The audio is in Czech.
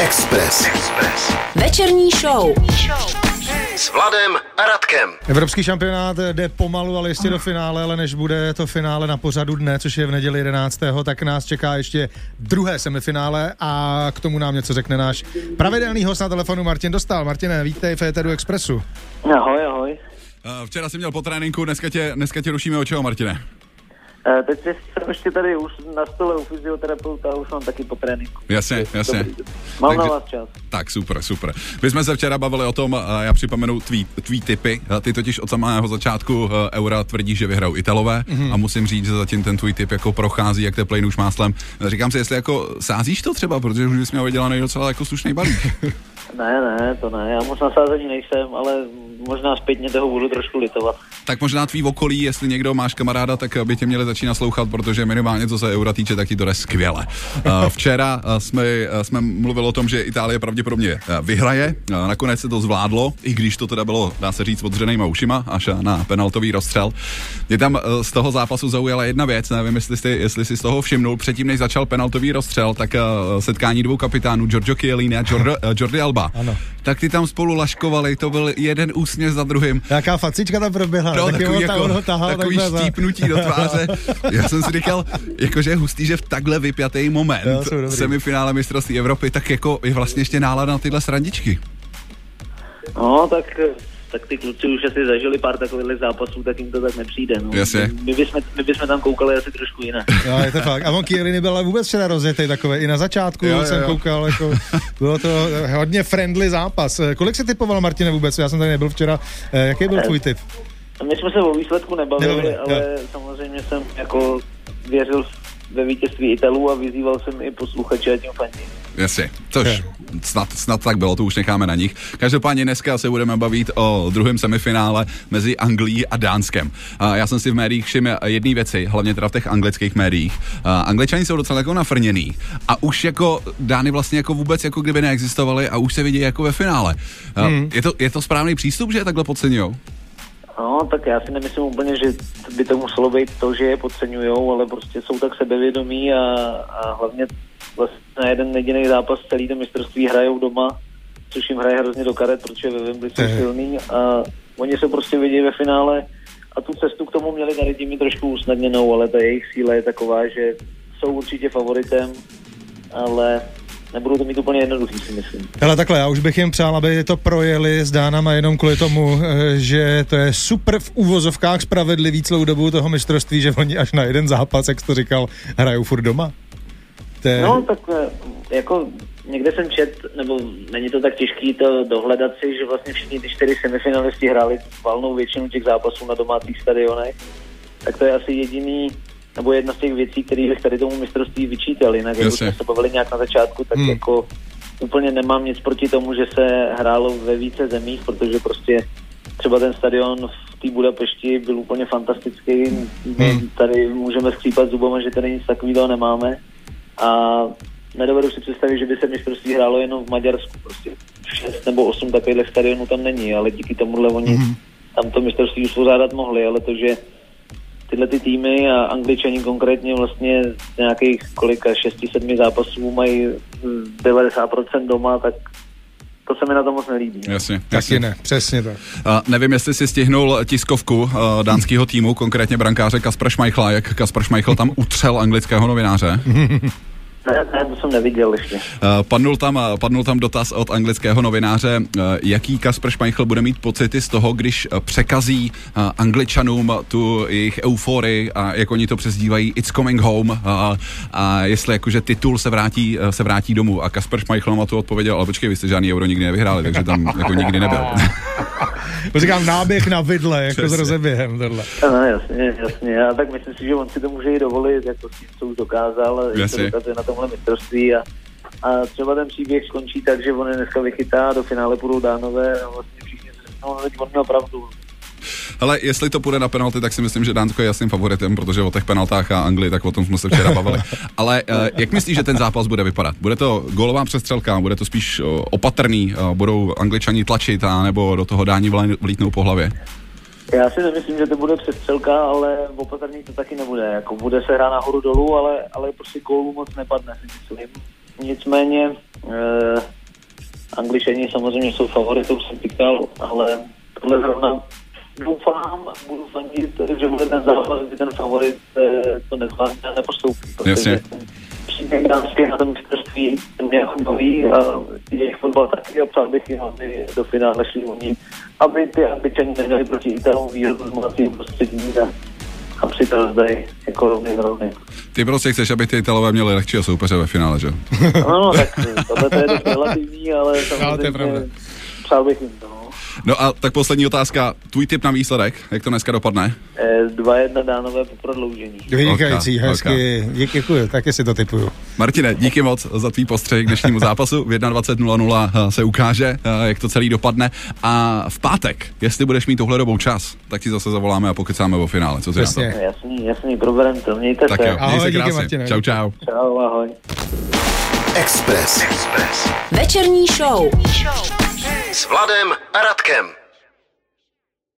Express. Express. Večerní show. S Vladem a Radkem. Evropský šampionát jde pomalu, ale ještě do finále, ale než bude to finále na pořadu dne, což je v neděli 11. tak nás čeká ještě druhé semifinále a k tomu nám něco řekne náš pravidelný host na telefonu Martin Dostal. Martine, vítej v Eteru Expressu. Ahoj, ahoj. Uh, Včera jsem měl po tréninku, dneska tě, dneska tě rušíme o čeho, Martine? Eh, Teď jsem ještě tady už na stole u fyzioterapeuta a už mám taky po tréninku. Jasně, jasně. Dobrý. Mám Takže- na vás čas. Tak, super, super. My jsme se včera bavili o tom, a já připomenu tvý, tvý typy. Ty totiž od samého začátku eh, Eura tvrdíš, že vyhrajou Italové Mhm. a musím říct, že zatím ten tvůj typ jako prochází jak teplej nůž máslem. Říkám si, jestli jako sázíš to třeba, protože už bys měl vydělaný docela jako slušný balík. Ne, ne, to ne, já moc na sázení nejsem, ale možná zpětně toho budu trošku litovat. tak možná tvý okolí, jestli někdo máš kamaráda, tak by tě měli začít naslouchat, protože minimálně co se Eura týče, tak ti to jde skvěle. Eh, Včera eh, jsme, eh, jsme mluvili o tom, že Itálie pravděpodobně eh, vyhraje. Eh, Nakonec se to zvládlo, i když to teda bylo, dá se říct, odřenýma ušima až na penaltový rozstřel. Mě tam eh, z toho zápasu zaujala jedna věc, nevím, jestli jsi, jestli jsi z toho všimnul. Předtím, než začal penaltový rozstřel, tak eh, setkání dvou kapitánů, Giorgio Chiellini a Jordi, eh, Alba, Ano. tak ty tam spolu laškovali, to byl jeden úsměv za druhým. Jaká facička tam proběhla? No, Taky takový, jako, on ho tahal takový za- štípnutí do tváře. Já jsem si říkal, jakože je hustý, že v takhle vypjatý moment Jo, semifinále mistrovství Evropy, tak jako je vlastně ještě nálada na tyhle srandičky. No, tak, tak ty kluci už asi zažili pár takových zápasů, tak jim to tak nepřijde. No. Jasně. My, bychom, my bychom tam koukali asi trošku jinak. Jo, je to fakt. A on Chiellini byl ale vůbec včera rozjetý takové. I na začátku Jo, jo, jo, jsem jo. koukal, jako, bylo to hodně friendly zápas. Kolik se typoval, Martine, vůbec? Já jsem tady nebyl včera. Eh, Jaký byl tvůj tip? My jsme se o výsledku nebavili, Nebavili, ale samozřejmě jsem jako věřil ve vítězství Italů a vyzýval jsem i posluchače a tím fandím. Jasně, což snad, snad tak bylo, to už necháme na nich. Každopádně dneska se budeme bavit o druhém semifinále mezi Anglií a Dánskem. A já jsem si v médiích všiml jedné věci, hlavně teda v těch anglických médiích. A Angličani jsou docela jako nafrněný a už jako Dány vlastně jako vůbec jako kdyby neexistovali a už se vidí jako ve finále. A Je, to, je to správný přístup, že je takhle podceňujou? No, tak já si nemyslím úplně, že by to muselo být to, že je podceňujou, ale prostě jsou tak sebevědomí a, a hlavně vlastně na jeden jediný zápas celý to mistrovství hrajou doma, což jim hraje hrozně do karet, protože ve Wembley jsou Mhm. silný a oni se prostě vidí ve finále a tu cestu k tomu měli tady tím trošku usnadněnou, ale ta jejich síla je taková, že jsou určitě favoritem, ale nebudou to mít úplně jednoduchý, si myslím. Hele, takhle, já už bych jim přál, aby to projeli s Dánama jenom kvůli tomu, eh, že to je super v úvozovkách spravedlivý celou dobu toho mistrovství, že oni až na jeden zápas, jak jsi to říkal, hrajou furt doma. Je... No, tak eh, jako někde jsem čet, nebo není to tak těžký to dohledat si, že vlastně všichni ty čtyři semifinalisti hráli valnou většinu těch zápasů na domácích stadionech, tak to je asi jediný, nebo jedna z těch věcí, které bych tady tomu mistrovství vyčítal. Jinak, jak jsme se bavili nějak na začátku, tak Hmm. jako úplně nemám nic proti tomu, že se hrálo ve více zemích, protože prostě třeba ten stadion v té Budapešti byl úplně fantastický. My Hmm. tady můžeme skřípat zubama, že tady nic takového nemáme. A nedovedu si představit, že by se mistrovství hrálo jenom v Maďarsku. Prostě šest nebo osm takových stadionů tam není, ale díky tomuhle oni Mhm. tam to mistrovství uspořádat mohli, ale to, že tyhle ty týmy a angličani konkrétně vlastně z nějakých kolika, šesti, sedmi zápasů mají mm, 90% doma, tak to se mi na to moc nelíbí. Jasně, Taky ne, přesně tak. A nevím, jestli si stihnul tiskovku uh, dánského týmu, konkrétně brankáře Kaspra Schmeichla, jak Kaspar Schmeichel tam utřel anglického novináře. Ne, ne, to jsem neviděl ještě. Uh, padnul, tam, uh, padnul tam dotaz od anglického novináře, uh, jaký Kasper Schmeichel bude mít pocity z toho, když překazí uh, angličanům tu jejich euforii a jak oni to přezdívají It's coming home uh, a jestli jakože titul se vrátí, uh, se vrátí domů. A Kasper Schmeichel na to odpověděl, ale počkej, vy jste žádný euro nikdy nevyhráli, takže tam jako nikdy nebyl. Říkám náběh na vidle, jako s Přesně. rozeběhem tohle. No, jasně, jasně. Já tak myslím si, že on si to může i dovolit, jako s tím, co už dokázal, že to Jasně. dokazuje na tomhle mistrovství a, a třeba ten příběh skončí tak, že on je dneska vychytá, do finále půjdou dánové a vlastně všichni řeknou, no, teď on měl pravdu. Ale jestli to půjde na penalty, tak si myslím, že Dánsko je jasným favoritem, protože o těch penaltách a Anglii, tak o tom jsme se včera bavili. Ale uh, jak myslíš, že ten zápas bude vypadat? Bude to gólová přestřelka, bude to spíš uh, opatrný, uh, budou Angličani tlačit, a nebo do toho vlé- vlítnou po hlavě? Já si nemyslím, že to bude přestřelka, ale opatrný to taky nebude. Jako bude se hrát nahoru dolů, ale, ale prostě gólů moc nepadne, si myslím. Nicméně Uh, Angličani samozřejmě jsou favoritou, jsem říkal, ale tohle zrovna doufám, budu fandit, že bude ten zápas, kdy ten favorit eh, to nezvládne a nepostoupí. Jasně. Příběh dánský na tom mistrovství ten mě jako baví a jejich fotbal taky a přál bych jim, aby do finále šli oni, aby ty Angličani neměli proti Italům výhodu z domácího prostředí a, a to zdají jako rovný rovný. Ty prostě chceš, aby ty Italové měli lehčího soupeře ve finále, že? No, no, tak tohle to je dost relativní, ale samozřejmě to je pravda. přál bych jim to. No. A tak poslední otázka. Tvůj tip na výsledek, jak to dneska dopadne? Eh, 2-1 dánové po prodloužení. Vynikající, Oka, hezky. Díky, děkuji, taky si to typuju. Martine, díky moc za tvý postřeh k dnešnímu zápasu. V 21.00 se ukáže, eh, jak to celý dopadne. A v pátek, jestli budeš mít tohle dobou čas, tak ti zase zavoláme a pokecáme o finále. Co ty na to? Jasný, jasný, proberem to. Mějte Tak se. jo, Ahoj, se díky. Martine. Čau, čau. Čau, ahoj. Express. Express. Večerní show. S Vladem a Radkem.